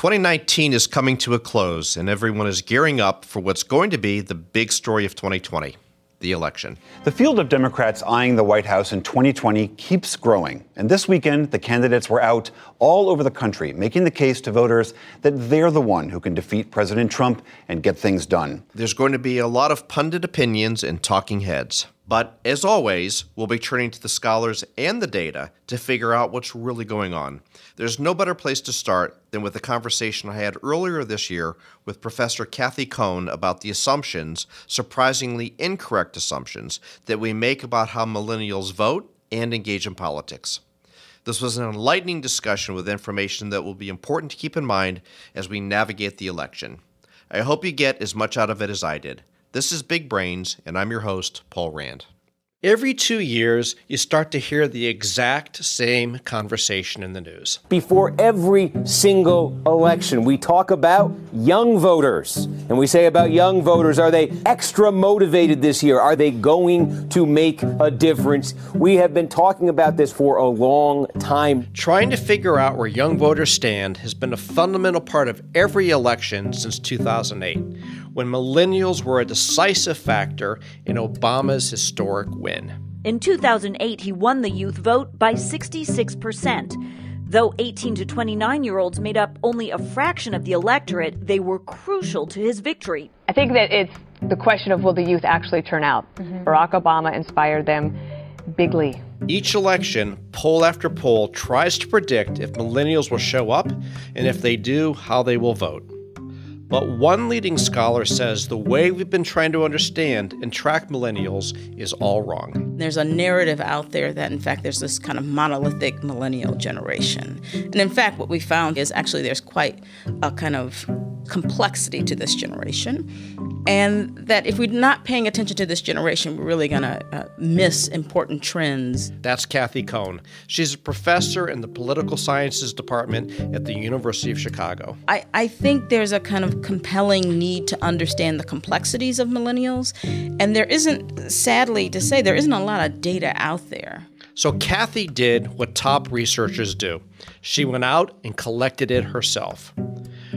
2019 is coming to a close, and everyone is gearing up for what's going to be the big story of 2020 the election. The field of Democrats eyeing the White House in 2020 keeps growing. And this weekend, the candidates were out all over the country making the case to voters that they're the one who can defeat President Trump and get things done. There's going to be a lot of pundit opinions and talking heads. But as always, we'll be turning to the scholars and the data to figure out what's really going on. There's no better place to start than with the conversation I had earlier this year with Professor Cathy Cohen about the assumptions, surprisingly incorrect assumptions, that we make about how millennials vote and engage in politics. This was an enlightening discussion with information that will be important to keep in mind as we navigate the election. I hope you get as much out of it as I did. This is Big Brains, and I'm your host, Paul Rand. Every two years, you start to hear the exact same conversation in the news. Before every single election, we talk about young voters. And we say about young voters, are they extra motivated this year? Are they going to make a difference? We have been talking about this for a long time. Trying to figure out where young voters stand has been a fundamental part of every election since 2008 when millennials were a decisive factor in Obama's historic win. In 2008, he won the youth vote by 66%. Though 18 to 29 year olds made up only a fraction of the electorate, they were crucial to his victory. I think that it's the question of will the youth actually turn out? Mm-hmm. Barack Obama inspired them bigly. Each election, poll after poll, tries to predict if millennials will show up, and if they do, how they will vote. But one leading scholar says the way we've been trying to understand and track millennials is all wrong. There's a narrative out there that, in fact, there's this kind of monolithic millennial generation. And in fact, what we found is actually there's quite a kind of complexity to this generation. And that if we're not paying attention to this generation, we're really going to uh, miss important trends. That's Cathy Cohen. She's a professor in the political sciences department at the University of Chicago. I, I think there's a kind of compelling need to understand the complexities of millennials. And there isn't, sadly to say, there isn't a lot of data out there. So Cathy did what top researchers do. She went out and collected it herself.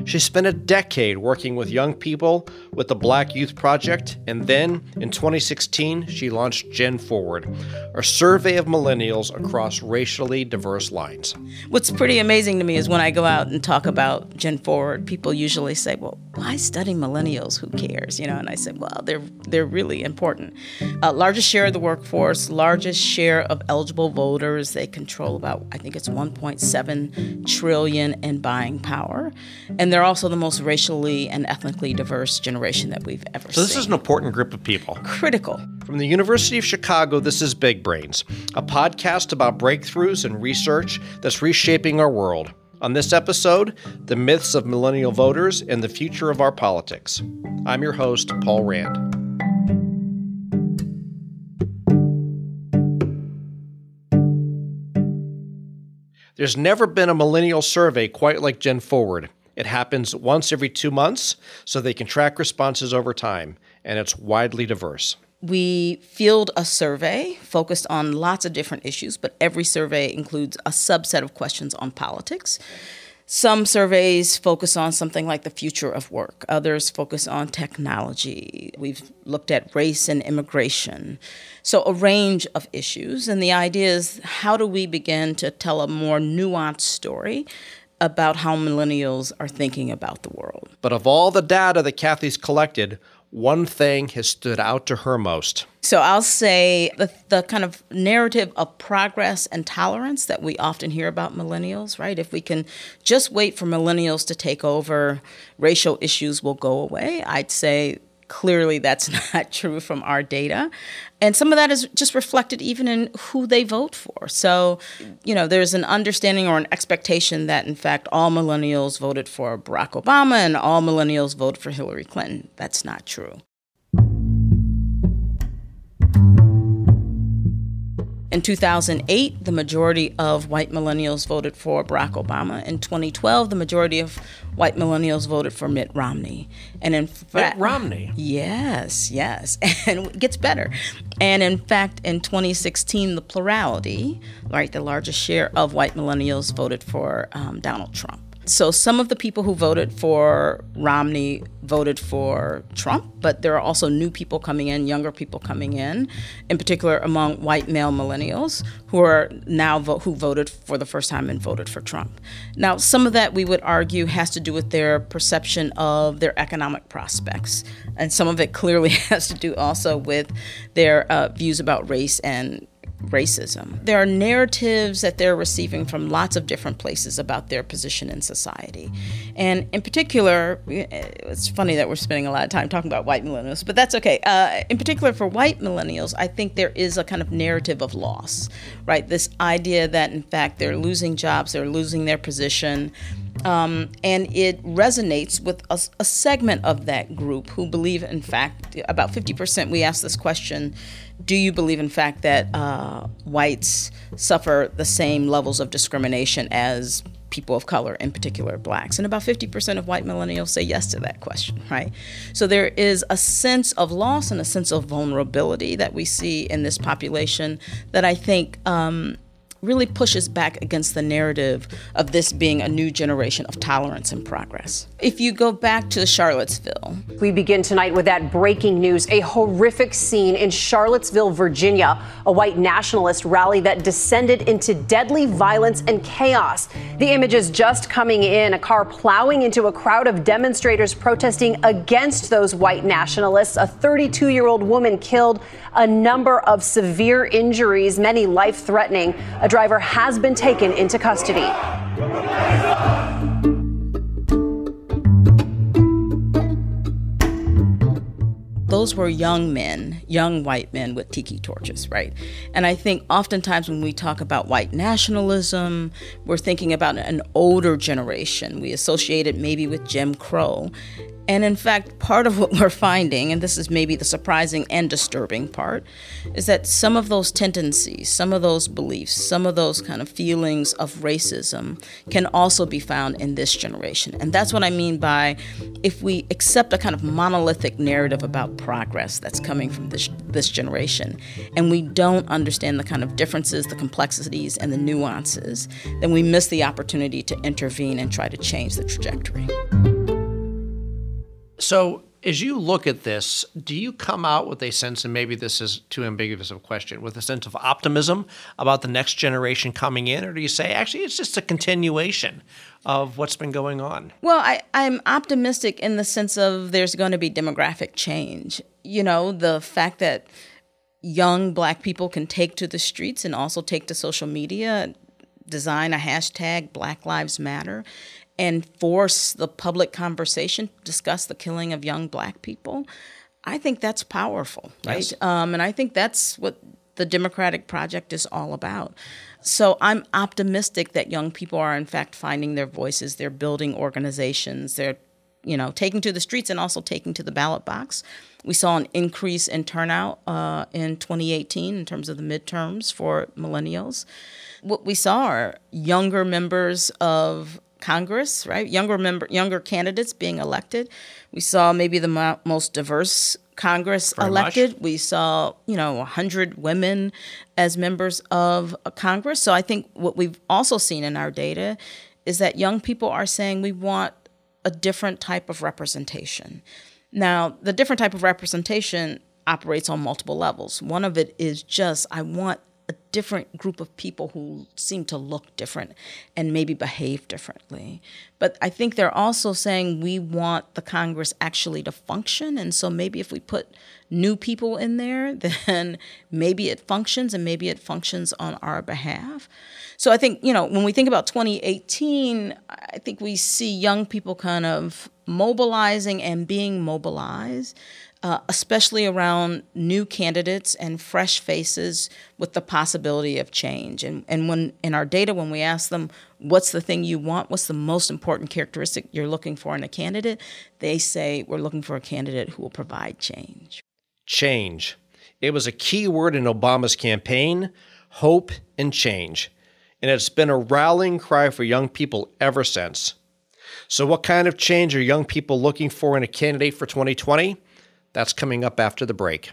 She spent a decade working with young people with the Black Youth Project, and then in 2016, she launched Gen Forward, a survey of millennials across racially diverse lines. What's pretty amazing to me is when I go out and talk about Gen Forward, people usually say, "Well, why study millennials? Who cares?" You know, and I said, "Well, they're they're really important. Uh, largest share of the workforce, largest share of eligible voters. They control about, I think it's 1.7 trillion in buying power, and they're also the most racially and ethnically diverse generation that we've ever seen. So, this seen. is an important group of people. Critical. From the University of Chicago, this is Big Brains, a podcast about breakthroughs and research that's reshaping our world. On this episode, the myths of millennial voters and the future of our politics. I'm your host, Paul Rand. There's never been a millennial survey quite like Gen Forward. It happens once every two months, so they can track responses over time, and it's widely diverse. We field a survey focused on lots of different issues, but every survey includes a subset of questions on politics. Some surveys focus on something like the future of work, others focus on technology. We've looked at race and immigration. So, a range of issues. And the idea is how do we begin to tell a more nuanced story about how millennials are thinking about the world. But of all the data that Cathy's collected, one thing has stood out to her most. So I'll say the, the kind of narrative of progress and tolerance that we often hear about millennials, right? If we can just wait for millennials to take over, racial issues will go away. I'd say clearly that's not true from our data. And some of that is just reflected even in who they vote for. So, you know, there's an understanding or an expectation that, in fact, all millennials voted for Barack Obama and all millennials voted for Hillary Clinton. That's not true. In 2008, the majority of white millennials voted for Barack Obama. In 2012, the majority of white millennials voted for Mitt Romney. And in fact, Mitt Romney. Yes, yes, and it gets better. And in fact, in 2016, the plurality, right, the largest share of white millennials voted for um, Donald Trump. So some of the people who voted for Romney voted for Trump, but there are also new people coming in, younger people coming in, in particular among white male millennials who are now vo- who voted for the first time and voted for Trump. Now, some of that we would argue has to do with their perception of their economic prospects, and some of it clearly has to do also with their uh, views about race and racism. There are narratives that they're receiving from lots of different places about their position in society. And in particular, it's funny that we're spending a lot of time talking about white millennials, but that's okay. Uh, in particular, for white millennials, I think there is a kind of narrative of loss, right? This idea that, in fact, they're losing jobs, they're losing their position. Um, and it resonates with a, a, segment of that group who believe, in fact, about 50%. We asked this question Do you believe, in fact, that uh, whites suffer the same levels of discrimination as people of color, in particular blacks? And about 50% of white millennials say yes to that question, right? So there is a sense of loss and a sense of vulnerability that we see in this population that I think. Um, really pushes back against the narrative of this being a new generation of tolerance and progress. If you go back to Charlottesville, we begin tonight with that breaking news a horrific scene in Charlottesville, Virginia, a white nationalist rally that descended into deadly violence and chaos. The images just coming in a car plowing into a crowd of demonstrators protesting against those white nationalists. A 32 year old woman killed, a number of severe injuries, many life threatening. A driver has been taken into custody. those were young men, young white men with tiki torches, right? And I think oftentimes when we talk about white nationalism, we're thinking about an older generation. We associate it maybe with Jim Crow. And in fact, part of what we're finding, and this is maybe the surprising and disturbing part, is that some of those tendencies, some of those beliefs, some of those kind of feelings of racism can also be found in this generation. And that's what I mean by if we accept a kind of monolithic narrative about progress that's coming from this, this generation, and we don't understand the kind of differences, the complexities, and the nuances, then we miss the opportunity to intervene and try to change the trajectory. So, as you look at this, do you come out with a sense, and maybe this is too ambiguous of a question, with a sense of optimism about the next generation coming in, or do you say actually it's just a continuation of what's been going on? Well, I, I'm optimistic in the sense of there's going to be demographic change. You know, the fact that young black people can take to the streets and also take to social media, design a hashtag Black Lives Matter, and force the public conversation discuss the killing of young black people i think that's powerful right? Um, and i think that's what the democratic project is all about. So i'm optimistic that young people are in fact finding their voices they're building organizations they're you know taking to the streets and also taking to the ballot box. We saw an increase in turnout uh, in 2018 in terms of the midterms for millennials. What we saw are younger members of Congress, right? Younger member, younger candidates being elected. We saw maybe the mo- most diverse Congress Very elected. Much. We saw, you know, 100 women as members of Congress. So I think what we've also seen in our data is that young people are saying we want a different type of representation. Now, the different type of representation operates on multiple levels. One of it is just I want different group of people who seem to look different and maybe behave differently. But I think they're also saying we want the Congress actually to function. And so maybe if we put new people in there, then maybe it functions and maybe it functions on our behalf. So I think, you know, when we think about 2018, I think we see young people kind of mobilizing and being mobilized uh, especially around new candidates and fresh faces with the possibility of change. And, and when in our data, when we ask them, what's the thing you want? What's the most important characteristic you're looking for in a candidate? They say, we're looking for a candidate who will provide change. Change. It was a key word in Obama's campaign hope and change. And it's been a rallying cry for young people ever since. So, what kind of change are young people looking for in a candidate for 2020? That's coming up after the break.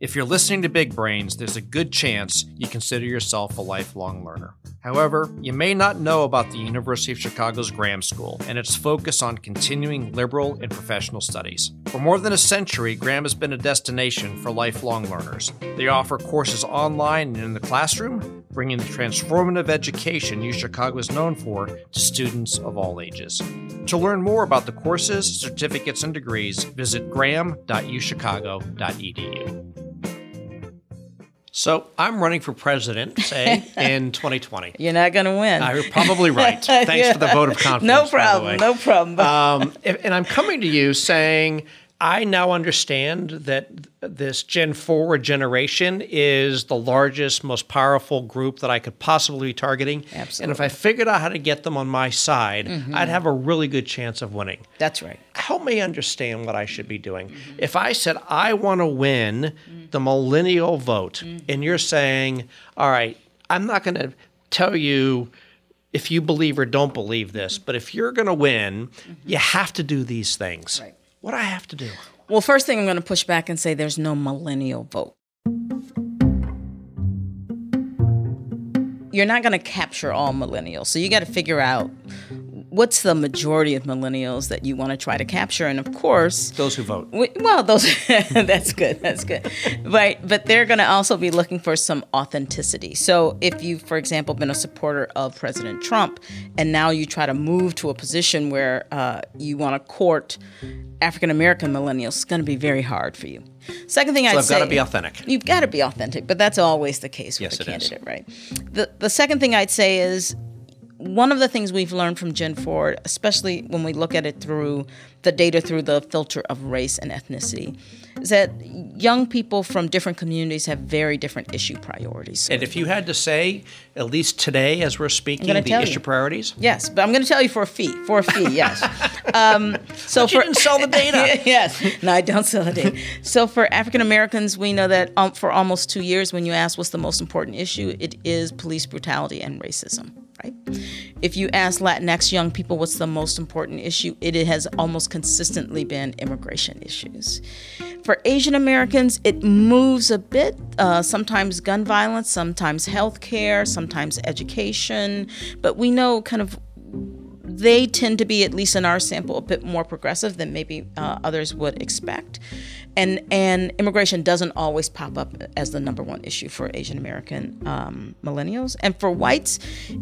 If you're listening to Big Brains, there's a good chance you consider yourself a lifelong learner. However, you may not know about the University of Chicago's Graham School and its focus on continuing liberal and professional studies. For more than a century, Graham has been a destination for lifelong learners. They offer courses online and in the classroom, bringing the transformative education U Chicago is known for to students of all ages. To learn more about the courses, certificates, and degrees, visit graham.uchicago.edu. So I'm running for president, say, in 2020. You're not going to win. Uh, you're probably right. Thanks for the vote of confidence. No problem. No problem. Um, and I'm coming to you saying I now understand that this Gen Forward generation is the largest, most powerful group that I could possibly be targeting. Absolutely. And if I figured out how to get them on my side, mm-hmm. I'd have a really good chance of winning. That's right. Help me understand what I should be doing. Mm-hmm. If I said, I want to win mm-hmm. the millennial vote, mm-hmm. and you're saying, all right, I'm not going to tell you if you believe or don't believe this, but if you're going to win, mm-hmm. you have to do these things. Right what do I have to do? Well, first thing I'm going to push back and say there's no millennial vote. You're not going to capture all millennials. So you got to figure out what's the majority of millennials that you want to try to capture and of course those who vote we, well those that's good that's good right but they're going to also be looking for some authenticity so if you've for example been a supporter of president trump and now you try to move to a position where uh, you want to court african american millennials it's going to be very hard for you Second thing so I'd I've say, got to be authentic. You've got to be authentic, but that's always the case with yes, a candidate, is. right? The the second thing I'd say is one of the things we've learned from Gen Forward, especially when we look at it through the data through the filter of race and ethnicity, is that young people from different communities have very different issue priorities. And if you had to say, at least today as we're speaking, the issue you. priorities? Yes, but I'm going to tell you for a fee. For a fee, yes. um, so for, you didn't sell the data. yes, no, I don't sell the data. So for African Americans, we know that um, for almost two years, when you ask what's the most important issue, it is police brutality and racism right? If you ask Latinx young people what's the most important issue, it has almost consistently been immigration issues. For Asian Americans, it moves a bit. Uh, sometimes gun violence, sometimes health care, sometimes education. But we know kind of they tend to be, at least in our sample, a bit more progressive than maybe uh, others would expect and and immigration doesn't always pop up as the number one issue for Asian American um, millennials, and for whites,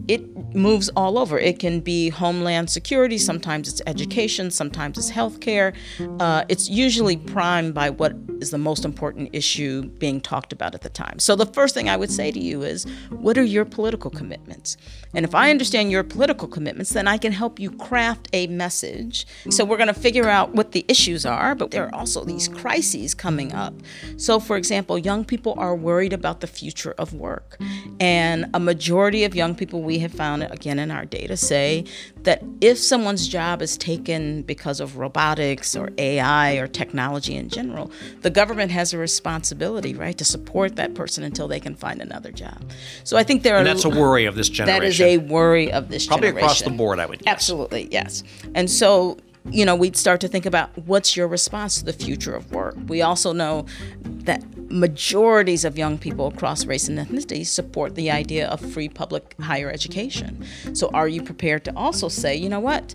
it moves all over. It can be homeland security, sometimes it's education, sometimes it's healthcare. Uh, it's usually primed by what is the most important issue being talked about at the time. So the first thing I would say to you is, what are your political commitments? And if I understand your political commitments, then I can help you craft a message. So we're going to figure out what the issues are, but there are also these crises coming up. So, for example, young people are worried about the future of work. And a majority of young people we have found, again in our data, say that if someone's job is taken because of robotics or AI or technology in general, the government has a responsibility, right, to support that person until they can find another job. So I think there and are. that's a worry of this generation. That is a worry of this Probably generation. across the board, I would guess. Absolutely, yes. And so you know, we'd start to think about what's your response to the future of work. We also know that majorities of young people across race and ethnicity support the idea of free public higher education. So, are you prepared to also say, you know what?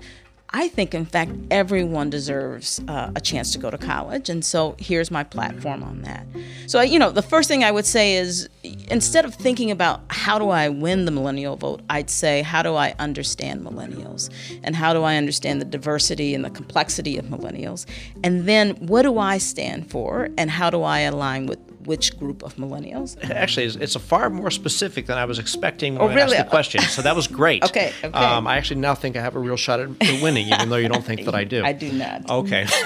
I think, in fact, everyone deserves uh, a chance to go to college. And so here's my platform on that. So, you know, the first thing I would say is instead of thinking about how do I win the millennial vote, I'd say, how do I understand millennials? And how do I understand the diversity and the complexity of millennials? And then what do I stand for? And how do I align with which group of millennials? Actually, it's, a far more specific than I was expecting when oh, I asked the question. So that was great. okay. okay. Um, I actually now think I have a real shot at winning, even though you don't think that I do. I do not. Okay.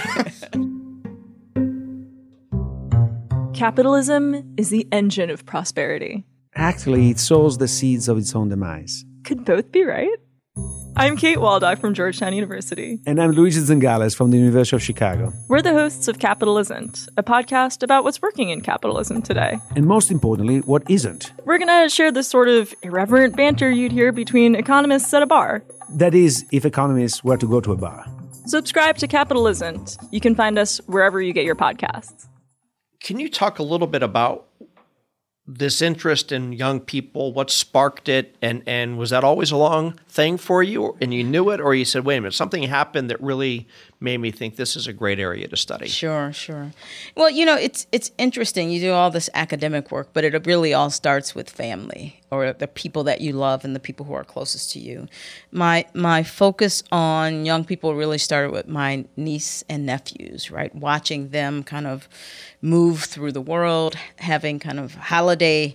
Capitalism is the engine of prosperity. Actually, it sows the seeds of its own demise. Could both be right? I'm Kate Waldock from Georgetown University. And I'm Luigi Zingales from the University of Chicago. We're the hosts of Capital Isn't, a podcast about what's working in capitalism today. And most importantly, what isn't. We're going to share the sort of irreverent banter you'd hear between economists at a bar. That is, if economists were to go to a bar. Subscribe to Capital Isn't. You can find us wherever you get your podcasts. Can you talk a little bit about this interest in young people? What sparked it, and and was that always a long thing for you, and you knew it, or you said, "Wait a minute, something happened that really made me think this is a great area to study"? Sure, sure. Well, you know, it's it's interesting. You do all this academic work, but it really all starts with family or the people that you love and the people who are closest to you. My my focus on young people really started with my niece and nephews, right? Watching them kind of move through the world, having kind of holiday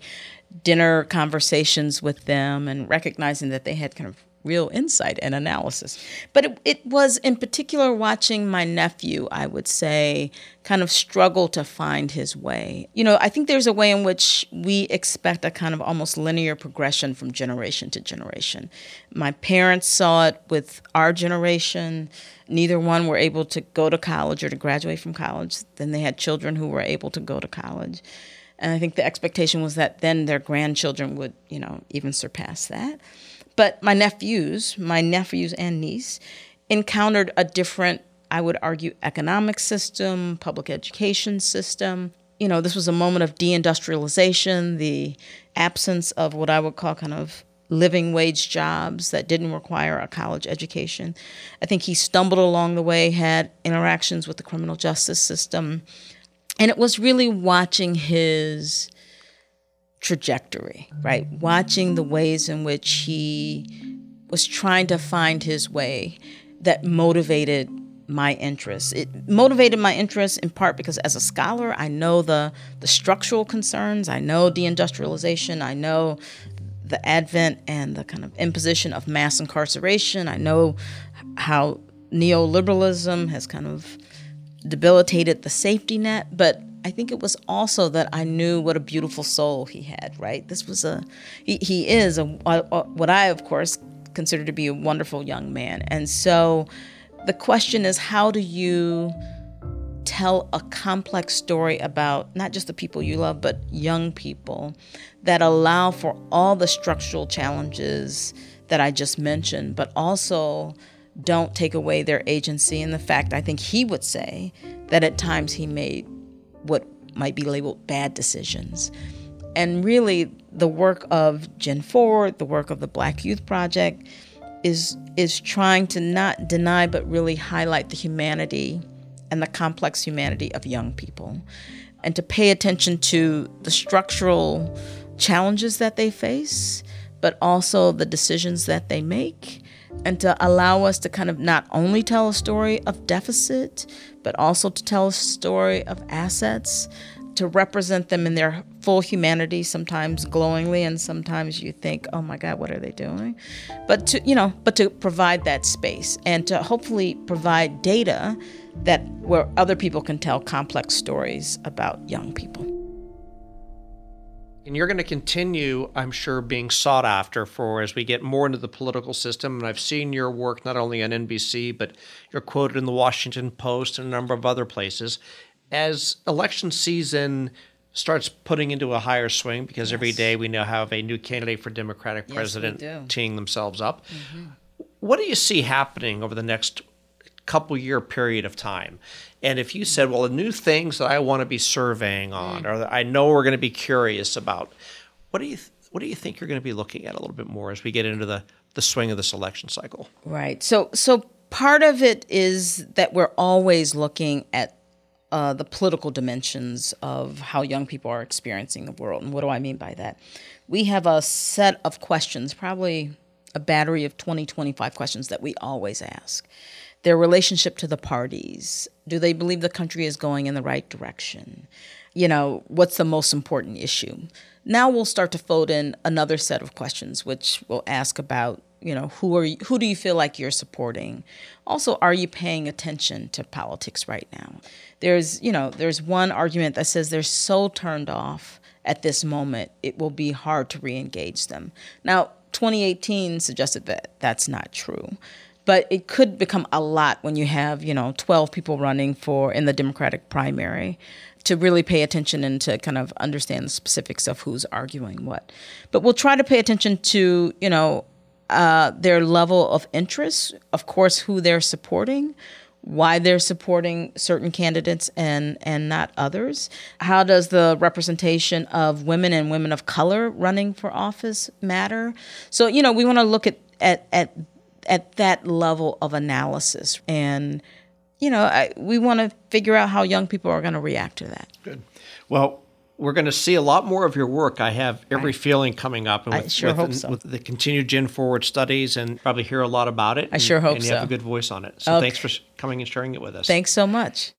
dinner conversations with them and recognizing that they had kind of real insight and analysis. But it, it, was in particular watching my nephew, I would say, kind of struggle to find his way. You know, I think there's a way in which we expect a kind of almost linear progression from generation to generation. My parents saw it with our generation. Neither one were able to go to college or to graduate from college. Then they had children who were able to go to college. And I think the expectation was that then their grandchildren would, you know, even surpass that. But my nephews, my nephews and niece, encountered a different, I would argue, economic system, public education system. You know, this was a moment of deindustrialization, the absence of what I would call kind of living wage jobs that didn't require a college education. I think he stumbled along the way, had interactions with the criminal justice system. And it was really watching his trajectory, right? Watching the ways in which he was trying to find his way that motivated my interest. It motivated my interest in part because as a scholar, I know the the structural concerns, I know deindustrialization, I know the advent and the kind of imposition of mass incarceration. I know how neoliberalism has kind of debilitated the safety net, but I think it was also that I knew what a beautiful soul he had, right? This was a, he, he is a, a, a, what I, of course, consider to be a wonderful young man. And so the question is how do you tell a complex story about not just the people you love, but young people that allow for all the structural challenges that I just mentioned, but also don't take away their agency and the fact I think he would say that at times he made what might be labeled bad decisions. And really, the work of Gen Forward, the work of the Black Youth Project, is is trying to not deny but really highlight the humanity and the complex humanity of young people, and to pay attention to the structural challenges that they face, but also the decisions that they make and to allow us to kind of not only tell a story of deficit, but also to tell a story of assets, to represent them in their full humanity, sometimes glowingly, and sometimes you think, oh my God, what are they doing? But to, you know, but to provide that space and to hopefully provide data that where other people can tell complex stories about young people. And you're going to continue, I'm sure, being sought after for as we get more into the political system. And I've seen your work not only on NBC, but you're quoted in the Washington Post and a number of other places. As election season starts putting into a higher swing, because yes. every day we now have a new candidate for Democratic president teeing themselves up. Mm-hmm. What do you see happening over the next couple year period of time? And if you said, well, the new things that I want to be surveying on, mm. or I know we're going to be curious about, what do you th- what do you think you're going to be looking at a little bit more as we get into the the swing of this election cycle? Right. So so part of it is that we're always looking at uh, the political dimensions of how young people are experiencing the world. And what do I mean by that? We have a set of questions, probably a battery of 20, 25 questions that we always ask their relationship to the parties. Do they believe the country is going in the right direction? You know, what's the most important issue? Now we'll start to fold in another set of questions, which we'll ask about, you know, who are you, who do you feel like you're supporting? Also, are you paying attention to politics right now? There's, you know, there's one argument that says they're so turned off at this moment, it will be hard to re-engage them. Now, 2018 suggested that that's not true but it could become a lot when you have you know 12 people running for in the democratic primary to really pay attention and to kind of understand the specifics of who's arguing what but we'll try to pay attention to you know uh, their level of interest of course who they're supporting why they're supporting certain candidates and and not others? How does the representation of women and women of color running for office matter? So, you know, we want to look at at at at that level of analysis and you know, I, we want to figure out how young people are going to react to that. Good. Well, we're going to see a lot more of your work. I have every feeling coming up, and I with, sure with, hope so. with the continued Gen Forward studies, and probably hear a lot about it. I and- sure hope so. and you have a good voice on it. So Okay. thanks for coming and sharing it with us. Thanks so much.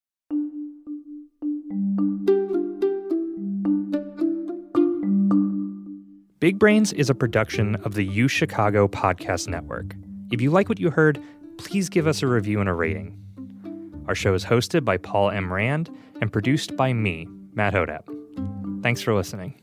Big Brains is a production of the U Chicago Podcast Network. If you like what you heard, please give us a review and a rating. Our show is hosted by Paul M. Rand and produced by me, Matt Hodapp. Thanks for listening.